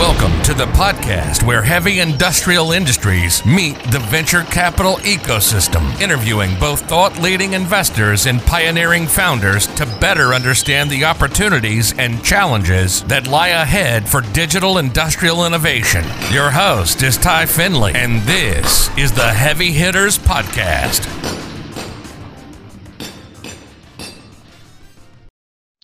Welcome to the podcast where heavy industrial industries meet the venture capital ecosystem, interviewing both thought leading investors and pioneering founders to better understand the opportunities and challenges that lie ahead for digital industrial innovation. Your host is Ty Findley, and this is the Heavy Hitters Podcast.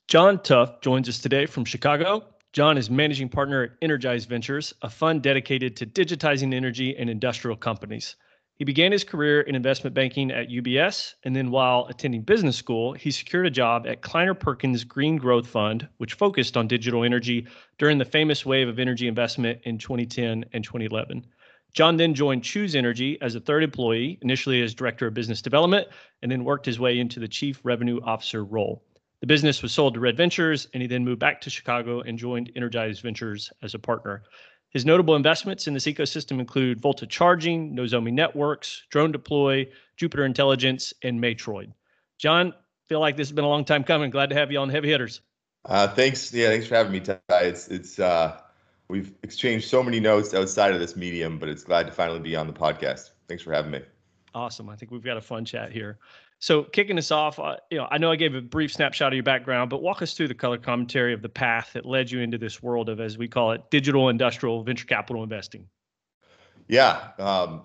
John Tough joins us today from Chicago. John is managing partner at Energize Ventures, a fund dedicated to digitizing energy and industrial companies. He began his career in investment banking at UBS, and then while attending business school, he secured a job at Kleiner Perkins Green Growth Fund, which focused on digital energy during the famous wave of energy investment in 2010 and 2011. John then joined Choose Energy as a third employee, initially as director of business development, and then worked his way into the chief revenue officer role. The business was sold to Red Ventures, and he then moved back to Chicago and joined Energize Ventures as a partner. His notable investments in this ecosystem include Volta Charging, Nozomi Networks, Drone Deploy, Jupiter Intelligence, and Matroid. John, feel like this has been a long time coming. Glad to have you on Heavy Hitters. Uh, thanks. Yeah, thanks for having me, Ty. It's it's uh, we've exchanged so many notes outside of this medium, but it's glad to finally be on the podcast. Thanks for having me. Awesome. I think we've got a fun chat here. So kicking us off, uh, you know, I know I gave a brief snapshot of your background, but walk us through the color commentary of the path that led you into this world of, as we call it, digital industrial venture capital investing. Yeah, um,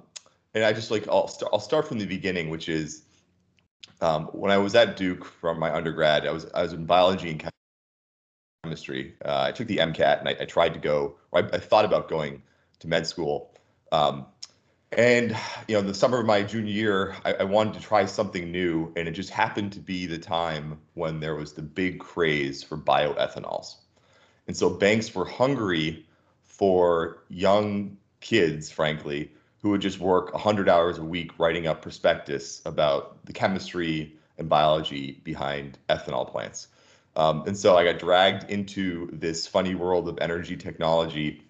and I just like I'll start. I'll start from the beginning, which is um, when I was at Duke from my undergrad. I was I was in biology and chemistry. Uh, I took the MCAT and I, I tried to go. I, I, thought about going to med school. Um, and you know, the summer of my junior year, I, I, wanted to try something new, and it just happened to be the time when there was the big craze for bioethanols. And so banks were hungry for young kids, frankly, who would just work 100 hours a week writing up prospectus about the chemistry and biology behind ethanol plants. Um, and so I got dragged into this funny world of energy technology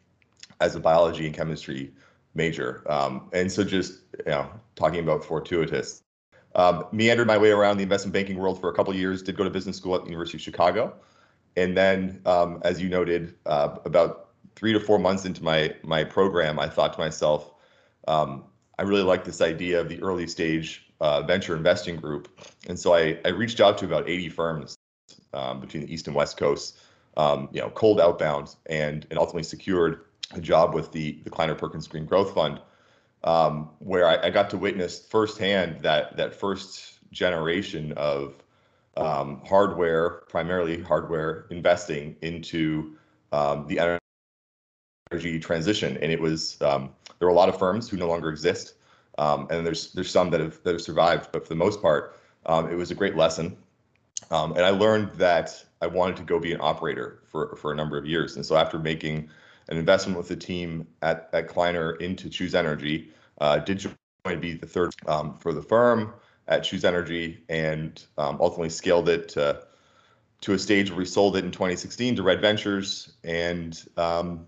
as a biology and chemistry major. Um, and so just you know talking about fortuitous. Um, meandered my way around the investment banking world for a couple years. Did go to business school at the University of Chicago, and then, um, as you noted, uh, about three to four months into my my program, I thought to myself, um, I really like this idea of the early stage uh, venture investing group, and so I I reached out to about 80 firms um, between the east and west coasts, um, you know, cold outbound, and and ultimately secured a job with the the Kleiner Perkins Green Growth Fund, um, where I, I, got to witness firsthand that that first generation of um, hardware, primarily hardware investing into um, the energy transition, and it was um, there were a lot of firms who no longer exist, um, and there's there's some that have that have survived, but for the most part, um, it was a great lesson, and I learned that I wanted to go be an operator for for a number of years, and so after making an investment with the team at, at Kleiner into Choose Energy. Uh, did join be the third um, for the firm at Choose Energy and um, ultimately scaled it to, to a stage where we sold it in 2016 to Red Ventures. And um,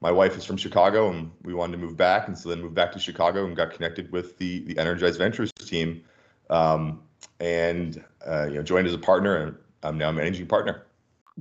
my wife is from Chicago and we wanted to move back. And so then moved back to Chicago and got connected with the, the Energize Ventures team um, and uh, you know, joined as a partner and I'm now managing partner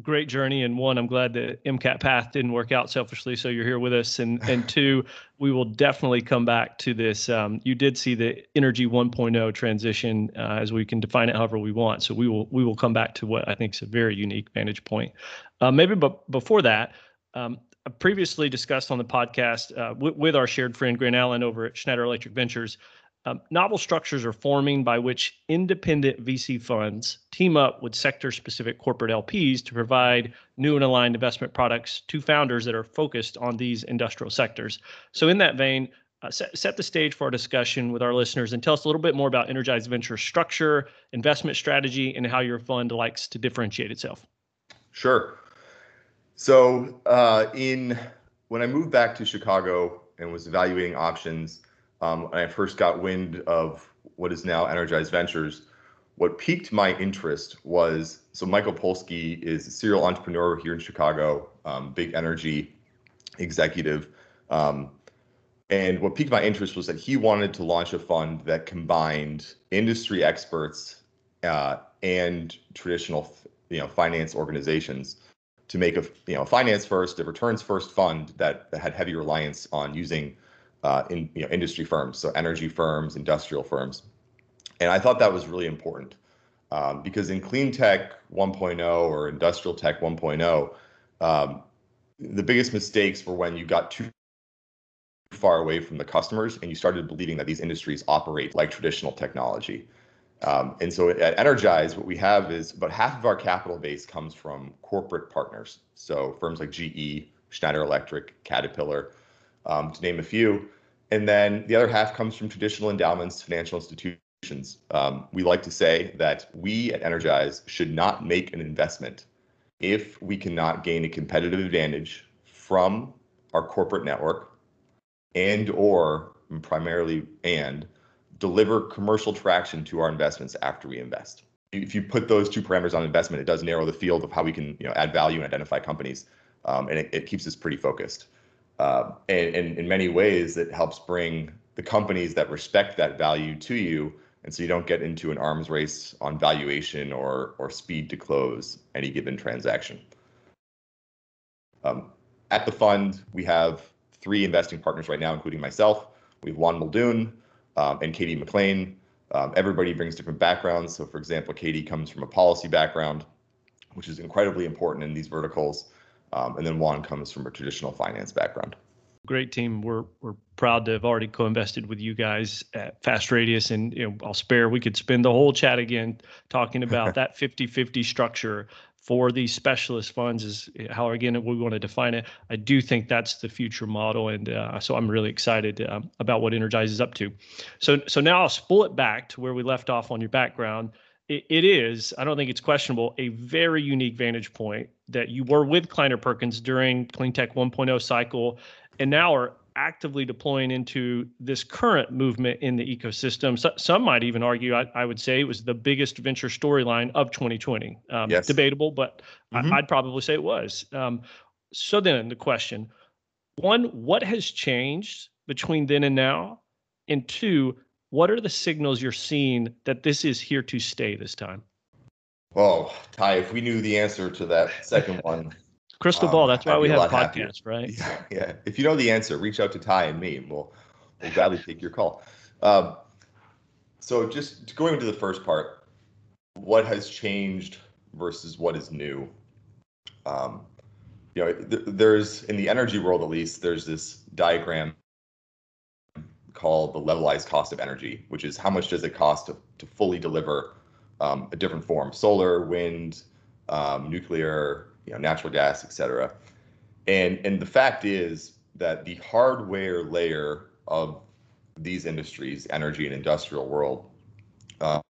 great journey and one i'm glad the mcat path didn't work out selfishly so you're here with us. And and two we will definitely come back to this um, you did see the energy 1.0 transition uh, as we can define it however we want. So we will we will come back to what i think is a very unique vantage point. Uh, maybe but before that um, previously discussed on the podcast uh, w- with our shared friend Grant Allen over at Schneider Electric Ventures um, novel structures are forming by which independent VC funds team up with sector specific corporate LPs to provide new and aligned investment products to founders that are focused on these industrial sectors. So, in that vein, uh, set, set the stage for our discussion with our listeners and tell us a little bit more about Energize Venture structure, investment strategy, and how your fund likes to differentiate itself. Sure. So, uh, in when I moved back to Chicago and was evaluating options, um, and I first got wind of what is now Energize Ventures, what piqued my interest was so Michael Polsky is a serial entrepreneur here in Chicago, um, big energy executive. Um, and what piqued my interest was that he wanted to launch a fund that combined industry experts uh, and traditional, you know, finance organizations to make a you know finance first, a returns first fund that, that had heavy reliance on using uh, in you know industry firms, so energy firms, industrial firms, and I thought that was really important um, because in clean tech 1.0 or industrial tech 1.0, um, the biggest mistakes were when you got too far away from the customers and you started believing that these industries operate like traditional technology. Um, and so at Energize, what we have is about half of our capital base comes from corporate partners. So firms like GE, Schneider Electric, Caterpillar, um, to name a few. And then the other half comes from traditional endowments, financial institutions. Um, we like to say that we at Energize should not make an investment if we cannot gain a competitive advantage from our corporate network and or primarily and deliver commercial traction to our investments after we invest. If you put those two parameters on investment, it does narrow the field of how we can you know, add value and identify companies, um, and it, it, keeps us pretty focused. Uh, and, and in many ways, it helps bring the companies that respect that value to you, and so you don't get into an arms race on valuation or or speed to close any given transaction. Um, at the fund, we have three investing partners right now, including myself. We have Juan Muldoon, um, and Katie McLean. Um, everybody brings different backgrounds. So, for example, Katie comes from a policy background, which is incredibly important in these verticals. Um, and then Juan comes from a traditional finance background. Great team. We're we're proud to have already co-invested with you guys at Fast Radius, and you know I'll spare. We could spend the whole chat again talking about that 50-50 structure for these specialist funds is how again we want to define it. I do think that's the future model, and uh, so I'm really excited um, about what Energize is up to. So so now I'll spool it back to where we left off on your background. It, it is I don't think it's questionable a very unique vantage point that you were with Kleiner Perkins during Clean Tech 1.0 cycle, and now are actively deploying into this current movement in the ecosystem. So, some might even argue, I, I, would say, it was the biggest venture storyline of 2020. Um, yes. Debatable, but mm-hmm. I, would probably say it was. Um, so then the question: one, what has changed between then and now? And two, what are the signals you're seeing that this is here to stay this time? Oh, Ty, if we knew the answer to that second one, Crystal ball. Um, That's why we have podcasts, right? Yeah, yeah. If you know the answer, reach out to Ty and me, and we'll we'll gladly take your call. Um, so just going into the first part, what has changed versus what is new? Um, you know, th- there's in the energy world at least, there's this diagram called the levelized cost of energy, which is how much does it cost to, to fully deliver um, a different form, solar, wind, um, nuclear, you know, natural gas, et cetera. And, and the fact is that the hardware layer of these industries, energy and industrial world, uh,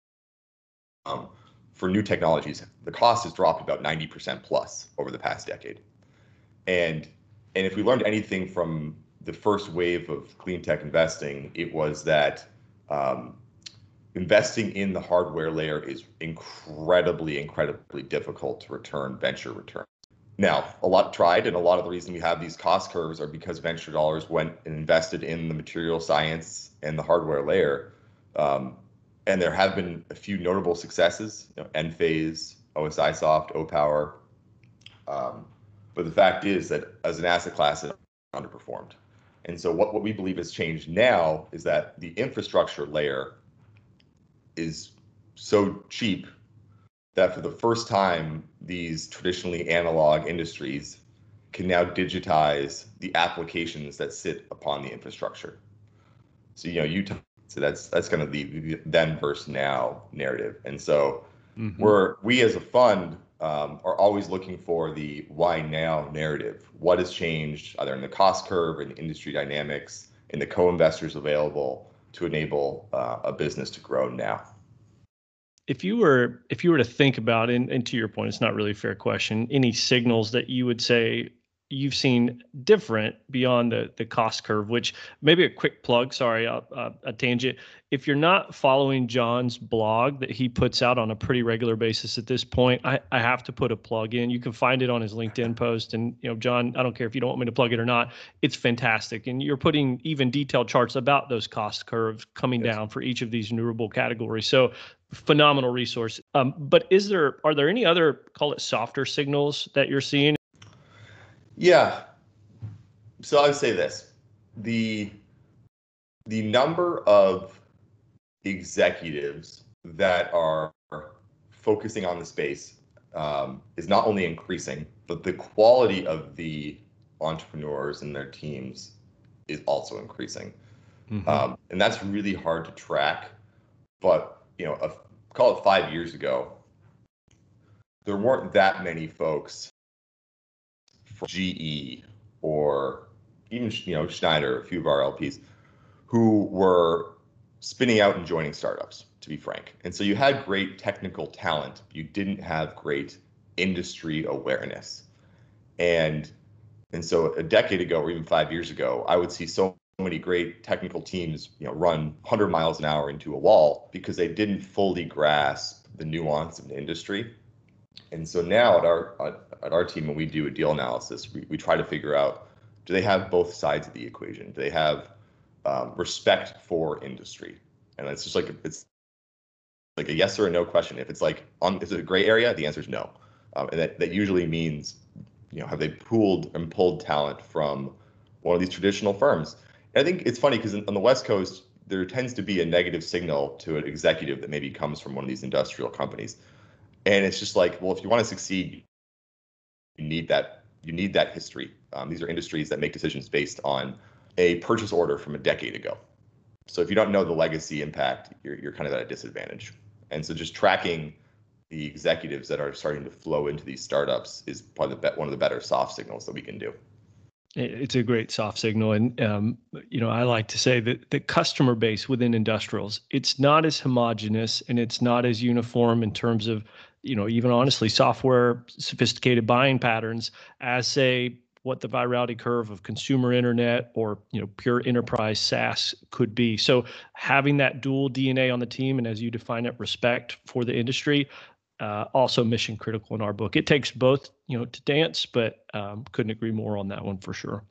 um, for new technologies, the cost has dropped about 90% plus over the past decade. And and if we learned anything from the first wave of clean tech investing, it was that um, investing in the hardware layer is incredibly, incredibly difficult to return venture return. Now, a lot tried, and a lot of the reason we have these cost curves are because venture dollars went and invested in the material science and the hardware layer. Um, and there have been a few notable successes, you know, Enphase, OSIsoft, Opower. Um, but the fact is that as an asset class, it underperformed. And so what, what we believe has changed now is that the infrastructure layer is so cheap that for the first time, these traditionally analog industries can now digitize the applications that sit upon the infrastructure. So you know, you t- so that's that's kind of the, the then versus now narrative, and so mm-hmm. we're we as a fund um, are always looking for the why now narrative. What has changed, either in the cost curve, in the industry dynamics, in the co-investors available to enable uh, a business to grow now if you were if you were to think about and, and to your point it's not really a fair question any signals that you would say you've seen different beyond the the cost curve which maybe a quick plug sorry uh, a tangent. If you're not following john's blog that he puts out on a pretty regular basis at this point I, I have to put a plug in. You can find it on his linkedin post. And you know john i don't care if you don't want me to plug it or not it's fantastic. And you're putting even detailed charts about those cost curves coming yes. down for each of these renewable categories. So phenomenal resource. Um, but is there are there any other call it softer signals that you're seeing Yeah. So I would say this: the the number of executives that are focusing on the space um, is not only increasing, but the quality of the entrepreneurs and their teams is also increasing. Mm-hmm. Um, and that's really hard to track. But, you know, a, call it five years ago, there weren't that many folks GE or even, you know, Schneider, a few of our LPs, who were spinning out and joining startups to be frank. And so you had great technical talent, you didn't have great industry awareness. And and so a decade ago or even 5 years ago, I would see so many great technical teams, you know, run 100 miles an hour into a wall because they didn't fully grasp the nuance of the industry. And so now at our at our team when we do a deal analysis, we, we try to figure out do they have both sides of the equation? Do they have um, respect for industry? And it's just like it's like a yes or a no question. If it's like on is it a gray area, the answer is no. Um, and that, that usually means, you know, have they pooled and pulled talent from one of these traditional firms? And I think it's funny because on the West Coast, there tends to be a negative signal to an executive that maybe comes from one of these industrial companies. And it's just like, well, if you want to succeed, you need that you need that history. Um, these are industries that make decisions based on a purchase order from a decade ago. So if you don't know the legacy impact, you're, you're kind of at a disadvantage. And so just tracking the executives that are starting to flow into these startups is probably the one of the better soft signals that we can do. It's a great soft signal, and um, you know I like to say that the customer base within industrials it's not as homogenous and it's not as uniform in terms of you know even honestly software sophisticated buying patterns as say what the virality curve of consumer internet or you know pure enterprise SaaS could be. So having that dual DNA on the team and as you define it, respect for the industry, uh, also mission critical in our book. It takes both you know to dance, but um, couldn't agree more on that one for sure.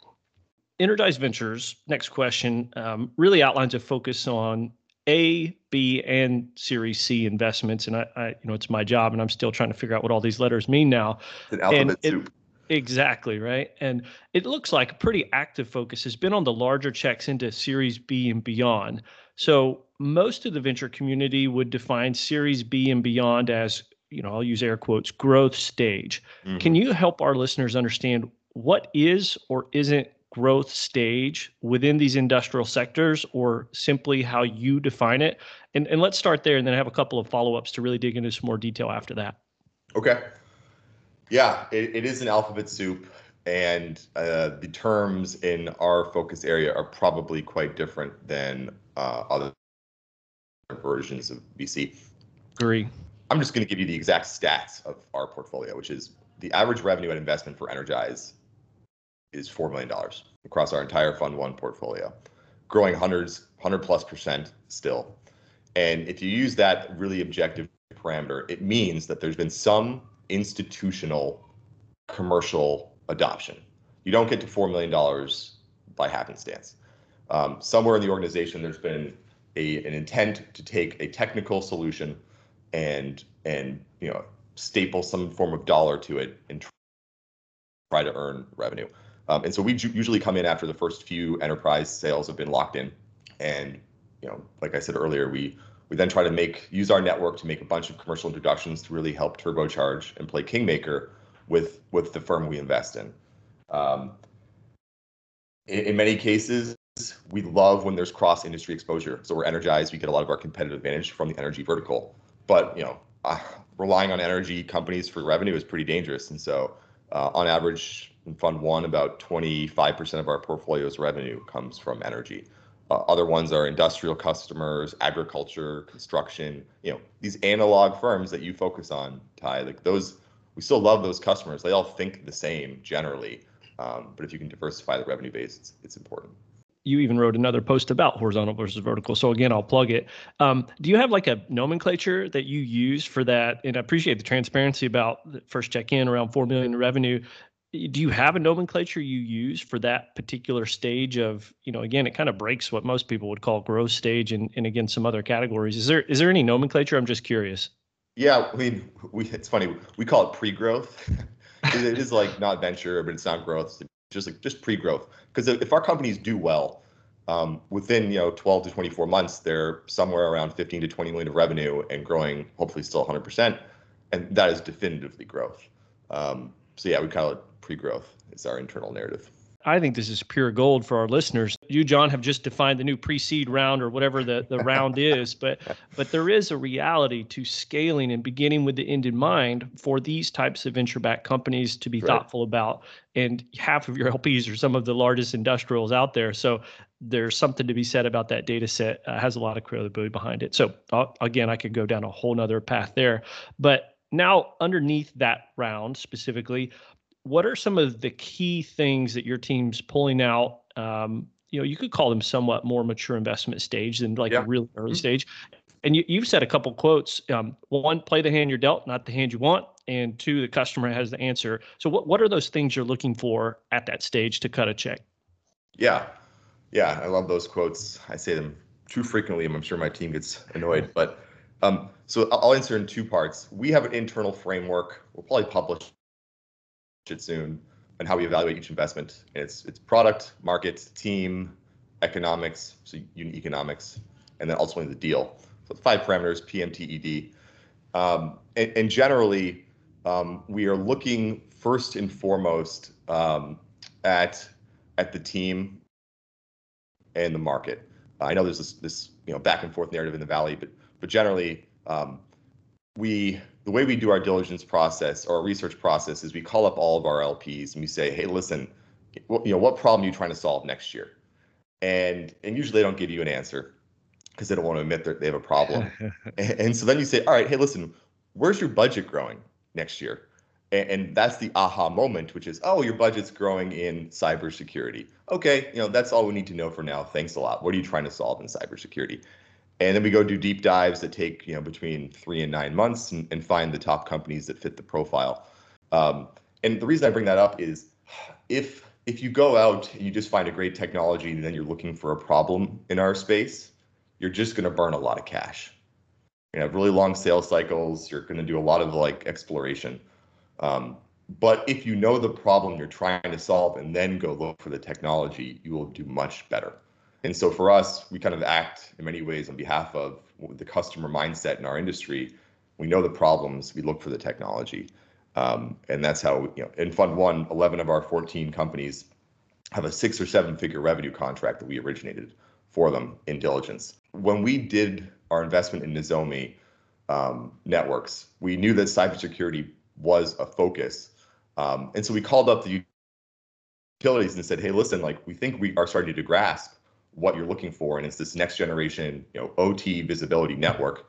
Energize Ventures. Next question um, really outlines a focus on a, B, and Series C investments, and I, I, you know, it's my job, and I'm still trying to figure out what all these letters mean now. An alphabet and soup. It, Exactly, right? And it looks like a pretty active focus has been on the larger checks into Series B and beyond. So most of the venture community would define Series B and beyond as, you know, I'll use air quotes, growth stage. Mm-hmm. Can you help our listeners understand what is or isn't growth stage within these industrial sectors or simply how you define it? And, and let's start there and then I have a couple of follow ups to really dig into some more detail after that. Okay. Yeah, it, it is an alphabet soup, and uh, the terms in our focus area are probably quite different than uh, other versions of VC. Agree. I'm just going to give you the exact stats of our portfolio, which is the average revenue at investment for Energize is $4 million across our entire Fund One portfolio, growing hundreds, 100 plus percent still. And if you use that really objective parameter, it means that there's been some institutional commercial adoption. You don't get to $4 million by happenstance. Um, somewhere in the organization, there's been a, an intent to take a technical solution and and you know staple some form of dollar to it and try to earn revenue. Um, and so we usually come in after the first few enterprise sales have been locked in, and you know, like I said earlier, we we then try to make use our network to make a bunch of commercial introductions to really help turbocharge and play kingmaker with with the firm we invest in. Um, in, in many cases, we love when there's cross industry exposure. So we're energized. We get a lot of our competitive advantage from the energy vertical. But you know, uh, relying on energy companies for revenue is pretty dangerous. And so, uh, on average, in Fund One, about 25% of our portfolio's revenue comes from energy. Uh, other ones are industrial customers, agriculture, construction. You know, these analog firms that you focus on, Ty. Like those, we still love those customers. They all think the same generally, um, but if you can diversify the revenue base, it's, it's important you even wrote another post about horizontal versus vertical. So again, I'll plug it. Um, do you have like a nomenclature that you use for that? And I appreciate the transparency about the first check in around four million revenue do you have a nomenclature you use for that particular stage of you know again it kind of breaks what most people would call growth stage and, and again some other categories is there is there any nomenclature i'm just curious yeah i mean we it's funny we call it pre-growth it is like not venture, but it's not growth. It's just like just pre-growth. Because if our companies do well, um, within you know 12 to 24 months, they're somewhere around 15 to 20 million of revenue and growing, hopefully still 100%, and that is definitively growth. Um, so yeah, we call it pre-growth. is our internal narrative. I think this is pure gold for our listeners. You, John, have just defined the new pre-seed round or whatever the, the round is, but but there is a reality to scaling and beginning with the end in mind for these types of venture-backed companies to be right. thoughtful about. And half of your LPs are some of the largest industrials out there. So there's something to be said about that data set. Uh, has a lot of credibility behind it. So uh, again, I could go down a whole nother path there. But now underneath that round specifically, what are some of the key things that your team's pulling out? Um, you know, you could call them somewhat more mature investment stage than like yeah. a really early mm-hmm. stage. And you, you've said a couple quotes. Um, one, play the hand you're dealt, not the hand you want. And two, the customer has the answer. So, what what are those things you're looking for at that stage to cut a check? Yeah, yeah, I love those quotes. I say them too frequently, and I'm sure my team gets annoyed. But um, so I'll answer in two parts. We have an internal framework. We'll probably publish soon and how we evaluate each investment. It's it's product, market, team, economics, so unit economics, and then ultimately the deal. So five parameters: PMTED. Um, and, and, generally, um, we are looking first and foremost um, at at the team and the market. I know there's this this you know back and forth narrative in the valley, but but generally um, we the way we do our diligence process or our research process is we call up all of our LPs and we say, hey, listen, you know, what problem are you trying to solve next year? And and usually they don't give you an answer because they don't want to admit that they have a problem. and, and, so then you say, all right, hey, listen, where's your budget growing next year? And, and that's the aha moment, which is, oh, your budget's growing in cybersecurity. Okay, you know, that's all we need to know for now. Thanks a lot. What are you trying to solve in cybersecurity? And then we go do deep dives that take you know between three and nine months and, and find the top companies that fit the profile. Um, and the reason I bring that up is if if you go out and you just find a great technology and then you're looking for a problem in our space, you're just going to burn a lot of cash. You have really long sales cycles. You're going to do a lot of like exploration. Um, but if you know the problem you're trying to solve and then go look for the technology, you will do much better. And so for us, we kind of act in many ways on behalf of the customer mindset in our industry. We know the problems, we look for the technology. Um, and that's how, you know, in Fund One, 11 of our 14 companies have a six or seven figure revenue contract that we originated for them in diligence. When we did our investment in Nozomi um, networks, we knew that cybersecurity was a focus. Um, and so we called up the utilities and said, hey, listen, like we think we are starting to grasp what you're looking for, and it's this next generation, you know, OT visibility network.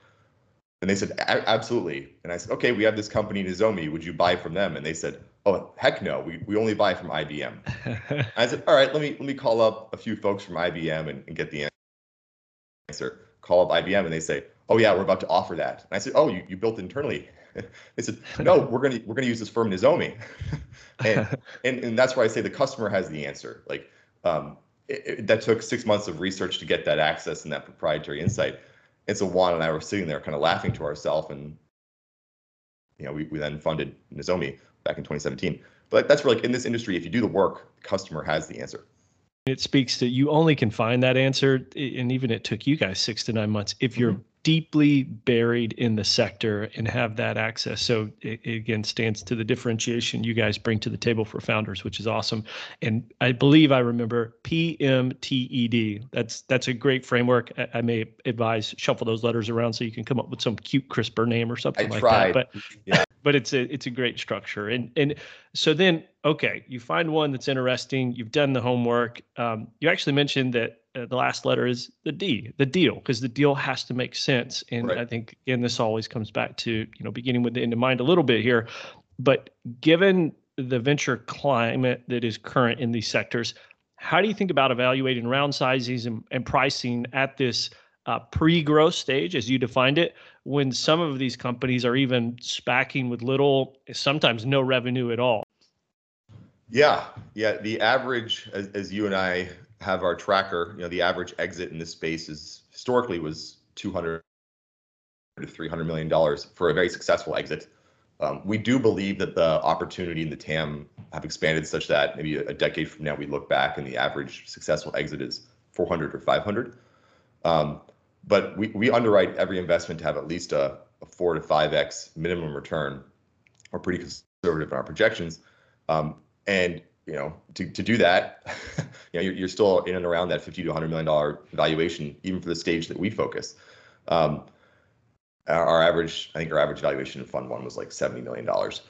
And they said, absolutely. And I said, okay, we have this company, Nozomi. Would you buy from them? And they said, oh, heck no. We, we only buy from IBM. I said, all right, let me let me call up a few folks from IBM and, and get the answer. Call up IBM and they say, oh yeah, we're about to offer that. And I said, oh, you, you built internally. they said, no, we're gonna we're gonna use this firm Nozomi. and, and and that's why I say the customer has the answer. Like um, it, it, that took six months of research to get that access and that proprietary insight. And so Juan and I were sitting there kind of laughing to ourselves and you know, we, we then funded Nozomi back in 2017. But that's where like in this industry, if you do the work, the customer has the answer. It speaks to you only can find that answer, and even it took you guys six to nine months if you're mm-hmm deeply buried in the sector and have that access. So it, it, again stands to the differentiation you guys bring to the table for founders, which is awesome. And I believe I remember PMTED. That's that's a great framework. I, I may advise shuffle those letters around so you can come up with some cute CRISPR name or something I like tried. that. But yeah. but it's a it's a great structure. And and so then okay, you find one that's interesting. You've done the homework. Um, you actually mentioned that uh, the last letter is the D, the deal, because the deal has to make sense. And right. I think again, this always comes back to you know beginning with the end in mind a little bit here, but given the venture climate that is current in these sectors, how do you think about evaluating round sizes and, and pricing at this uh, pre-growth stage, as you defined it, when some of these companies are even spacking with little, sometimes no revenue at all? Yeah, yeah. The average, as, as you and I have our tracker, you know, the average exit in this space is historically was 200 to 300 million dollars for a very successful exit. Um, we do believe that the opportunity and the TAM have expanded such that maybe a decade from now we look back and the average successful exit is 400 or 500. Um, but we, we underwrite every investment to have at least a, a four to five x minimum return. We're pretty conservative in our projections, um, and you know to, to do that, you know you're, you're still in and around that 50 to 100 million dollar valuation, even for the stage that we focus. Um, our, our, average, I think our average valuation in Fund One was like 70 million dollars.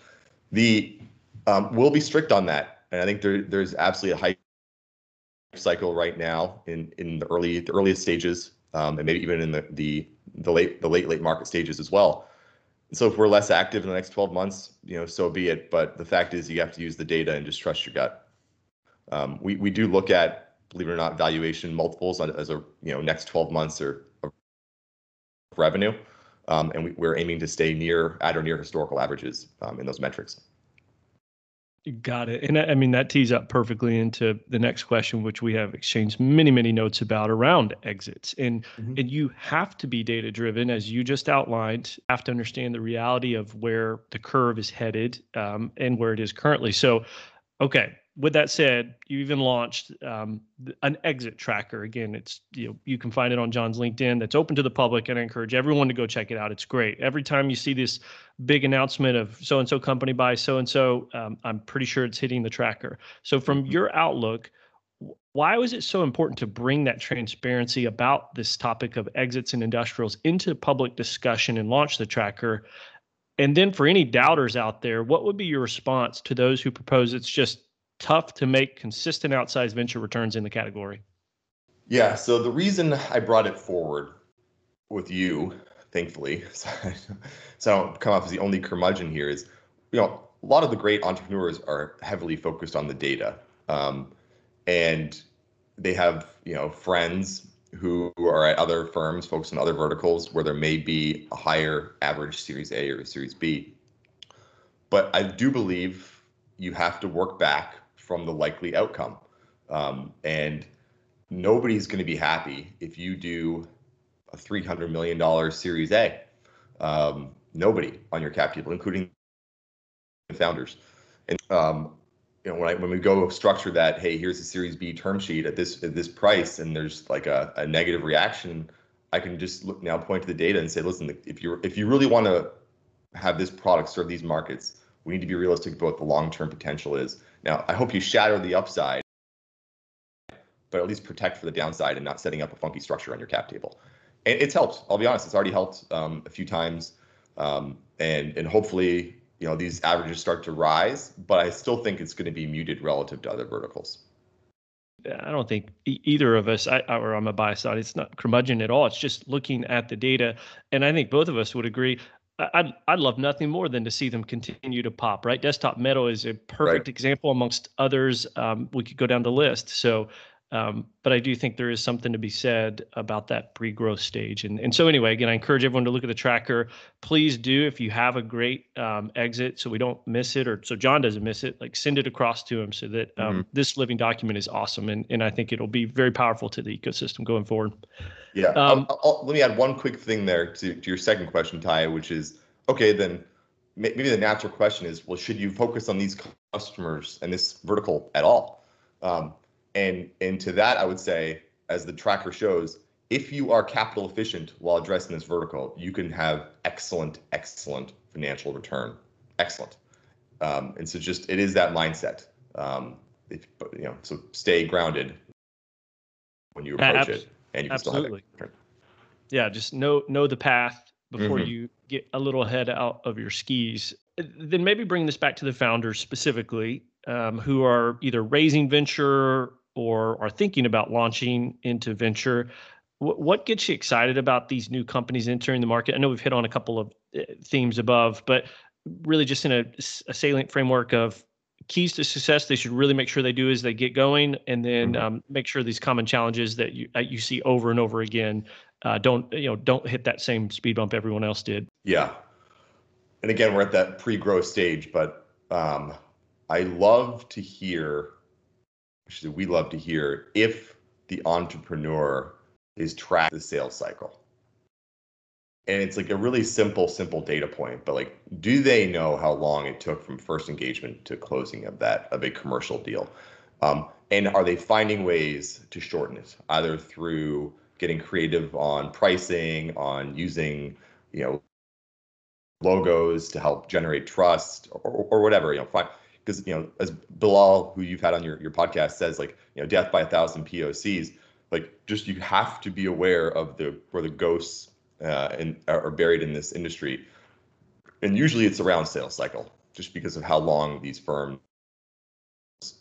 The um, we'll be strict on that, and I think there there's absolutely a hype cycle right now in in the early the earliest stages um, and maybe even in the, the the late the late late market stages as well. So if we're less active in the next 12 months, you know, so be it. But the fact is, you have to use the data and just trust your gut. Um, we we do look at, believe it or not, valuation multiples as a you know next 12 months or, revenue, um, and we, we're aiming to stay near at or near historical averages um, in those metrics. Got it. And I mean, that tees up perfectly into the next question, which we have exchanged many, many notes about around exits. And mm-hmm. and you have to be data driven, as you just outlined, have to understand the reality of where the curve is headed um, and where it is currently. So, okay, with that said, you even launched um, an exit tracker. Again, it's you know you can find it on John's LinkedIn. That's open to the public, and I encourage everyone to go check it out. It's great. Every time you see this big announcement of so and so company by so and so, I'm pretty sure it's hitting the tracker. So from mm-hmm. your outlook, why was it so important to bring that transparency about this topic of exits and industrials into public discussion and launch the tracker? And then for any doubters out there, what would be your response to those who propose it's just tough to make consistent outsized venture returns in the category? Yeah. So the reason I brought it forward with you, thankfully, so I, so I don't come off as the only curmudgeon here, is you know a lot of the great entrepreneurs are heavily focused on the data, um, and they have you know friends who are at other firms focused on other verticals where there may be a higher average Series A or Series B. But I do believe you have to work back from the likely outcome. Um, and nobody's going to be happy if you do a $300 million Series A. Um, nobody on your cap table, including the founders. And um, you know, when I when we go structure that, hey, here's a Series B term sheet at this at this price, and there's like a, a negative reaction, I can just look now point to the data and say, listen, if you if you really want to have this product serve these markets, we need to be realistic about what the long term potential is. Now, I hope you shatter the upside, but at least protect for the downside and not setting up a funky structure on your cap table. And it's helped. I'll be honest, it's already helped um, a few times, um, and and hopefully, you know, these averages start to rise. But I still think it's going to be muted relative to other verticals. I don't think either of us, I, or I'm a biased side, it's not curmudgeon at all. It's just looking at the data. And I think both of us would agree I'd, I'd love nothing more than to see them continue to pop, right? Desktop Metal is a perfect right. example amongst others. Um, we could go down the list. So, um, but I do think there is something to be said about that pre-growth stage. And, and so anyway, again, I encourage everyone to look at the tracker. Please do, if you have a great um, exit, so we don't miss it, or so John doesn't miss it, like send it across to him so that um, mm-hmm. this living document is awesome. And, and I think it'll be very powerful to the ecosystem going forward. Yeah. Um, I'll, I'll, let me add one quick thing there to, to your second question, Ty, which is okay, then maybe the natural question is, well, should you focus on these customers and this vertical at all? Um, and and to that, I would say, as the tracker shows, if you are capital efficient while addressing this vertical, you can have excellent, excellent financial return. Excellent. Um, and so just it is that mindset. Um, if, you know, so stay grounded when you approach it and you can Absolutely. still have it. Yeah, just know know the path before mm-hmm. you get a little head out of your skis. Then maybe bring this back to the founders specifically, um, who are either raising venture or are thinking about launching into venture. W- what gets you excited about these new companies entering the market? I know we've hit on a couple of uh, themes above, but really just in a, a salient framework of keys to success they should really make sure they do as they get going and then mm-hmm. um, make sure these common challenges that you, uh, you see over and over again uh, don't you know don't hit that same speed bump everyone else did. Yeah. And again we're at that pre-growth stage but um, i love to hear we love to hear if the entrepreneur is track the sales cycle and it's like a really simple, simple data point, but like, do they know how long it took from first engagement to closing of that of a commercial deal? Um, and are they finding ways to shorten it, either through getting creative on pricing, on using, you know, logos to help generate trust or, or whatever, you know, fine. Because, you know, as Bilal, who you've had on your, your podcast says, like, you know, death by a thousand POCs, like just you have to be aware of the where the ghosts uh, are buried in this industry. And usually it's around sales cycle, just because of how long these firms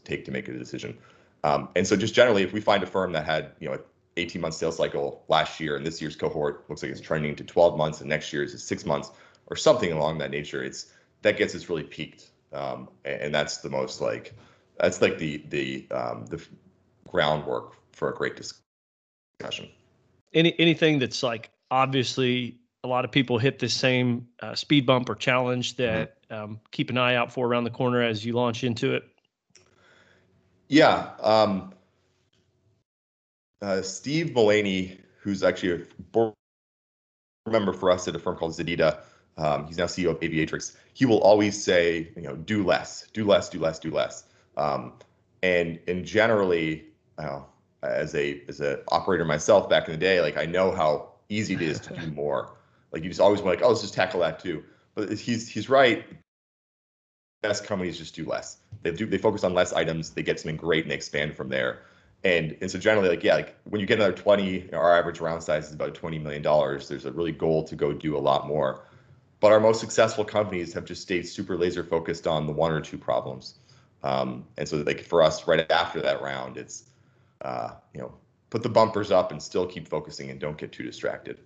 take to make a decision. Um, and so just generally, if we find a firm that had, you know, 18 month sales cycle last year and this year's cohort looks like it's trending to 12 months and next year's is six months or something along that nature it's that gets us really piqued um, and, that's the most like that's like the the um, the groundwork for a great discussion any anything that's like obviously a lot of people hit the same uh, speed bump or challenge that um, keep an eye out for around the corner as you launch into it yeah um, uh, Steve Mullaney, who's actually a board member for us at a firm called Zededa, um, he's now CEO of Aviatrix. He will always say, you know, do less, do less, do less, do less. Um, and and generally, uh, as a as an operator myself back in the day, like I know how easy it is to do more. Like you just always want like, oh, let's just tackle that too. But he's he's right. Best companies just do less. They do they focus on less items. They get something great and they expand from there. And and so generally, like yeah, like when you get another 20, you know, our average round size is about 20 million dollars. There's a really goal to go do a lot more. But our most successful companies have just stayed super laser focused on the one or two problems. Um, and so like for us, right after that round, it's uh, you know put the bumpers up and still keep focusing and don't get too distracted.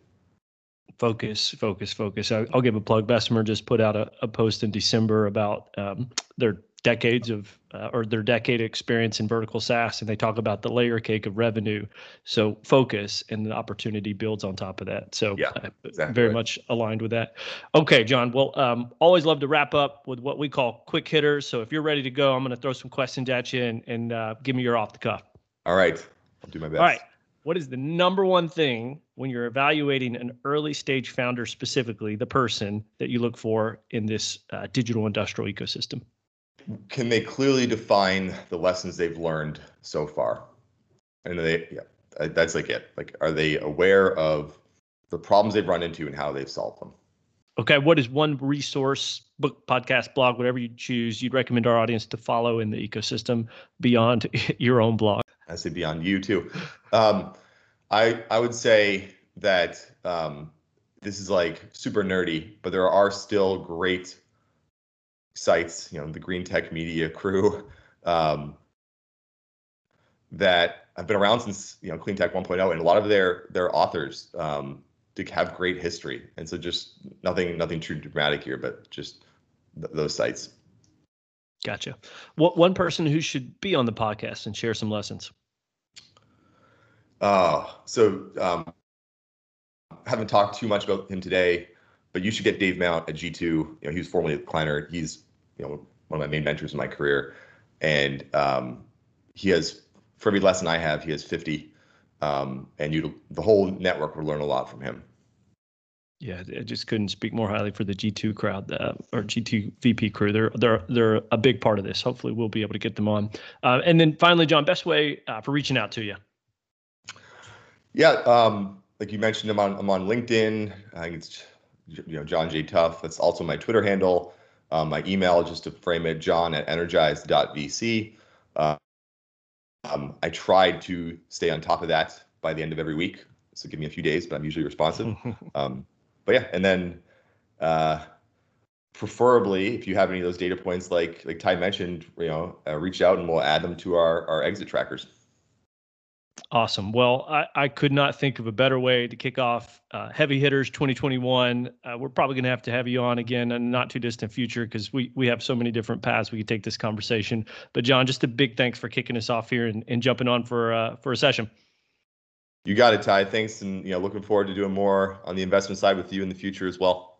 Focus, focus, focus. I, will give a plug. Bessemer just put out a, a post in December about um, their decades of uh, or their decade experience in vertical SaaS, and they talk about the layer cake of revenue. So focus and the opportunity builds on top of that. So yeah, uh, exactly very much aligned with that. Okay, John. Well, um, always love to wrap up with what we call quick hitters. So if you're ready to go, I'm going to throw some questions at you and, and uh, give me your off the cuff. All right, I'll do my best. All right. What is the number one thing when you're evaluating an early stage founder, specifically the person that you look for in this uh, digital industrial ecosystem? can they clearly define the lessons they've learned so far? And they, yeah, that's like it. Like, are they aware of the problems they've run into and how they've solved them? Okay, what is one resource, book, podcast, blog, whatever you choose, you'd recommend our audience to follow in the ecosystem beyond your own blog? I say beyond you too. Um, I I would say that um, this is like super nerdy, but there are still great sites, you know, the Green Tech Media crew, um, that have been around since you know Clean Tech 1.0, and a lot of their their authors um, have great history, and so just nothing nothing too dramatic here, but just th- those sites. Gotcha. What one person who should be on the podcast and share some lessons? Uh, so um, haven't talked too much about him today but you should get Dave Mount at G2. You know, he was formerly at Kleiner. He's you know one of my main mentors in my career, and um, he has for every lesson I have, he has 50, um, and you the whole network will learn a lot from him. Yeah, I just couldn't speak more highly for the G2 crowd uh, or G2 VP crew. They're they're they're a big part of this. Hopefully, we'll be able to get them on. Uh, and then finally, John, best way uh, for reaching out to you. Yeah, um, like you mentioned, I'm on I'm on LinkedIn. I think it's you know, John J. Tough. That's also my Twitter handle. Um, my email, just to frame it, john at energize.vc. Uh, um, I tried to stay on top of that by the end of every week. So give me a few days, but I'm usually responsive. um, but yeah, and then uh, preferably, if you have any of those data points, like like Ty mentioned, you know, uh, reach out and we'll add them to our our exit trackers. Awesome. Well, I, I could not think of a better way to kick off uh, Heavy Hitters 2021. Uh, we're probably going to have to have you on again in not too distant future because we, we have so many different paths we could take this conversation. But John, just a big thanks for kicking us off here and, and jumping on for uh, for a session. You got it, Ty. Thanks, and you know, looking forward to doing more on the investment side with you in the future as well.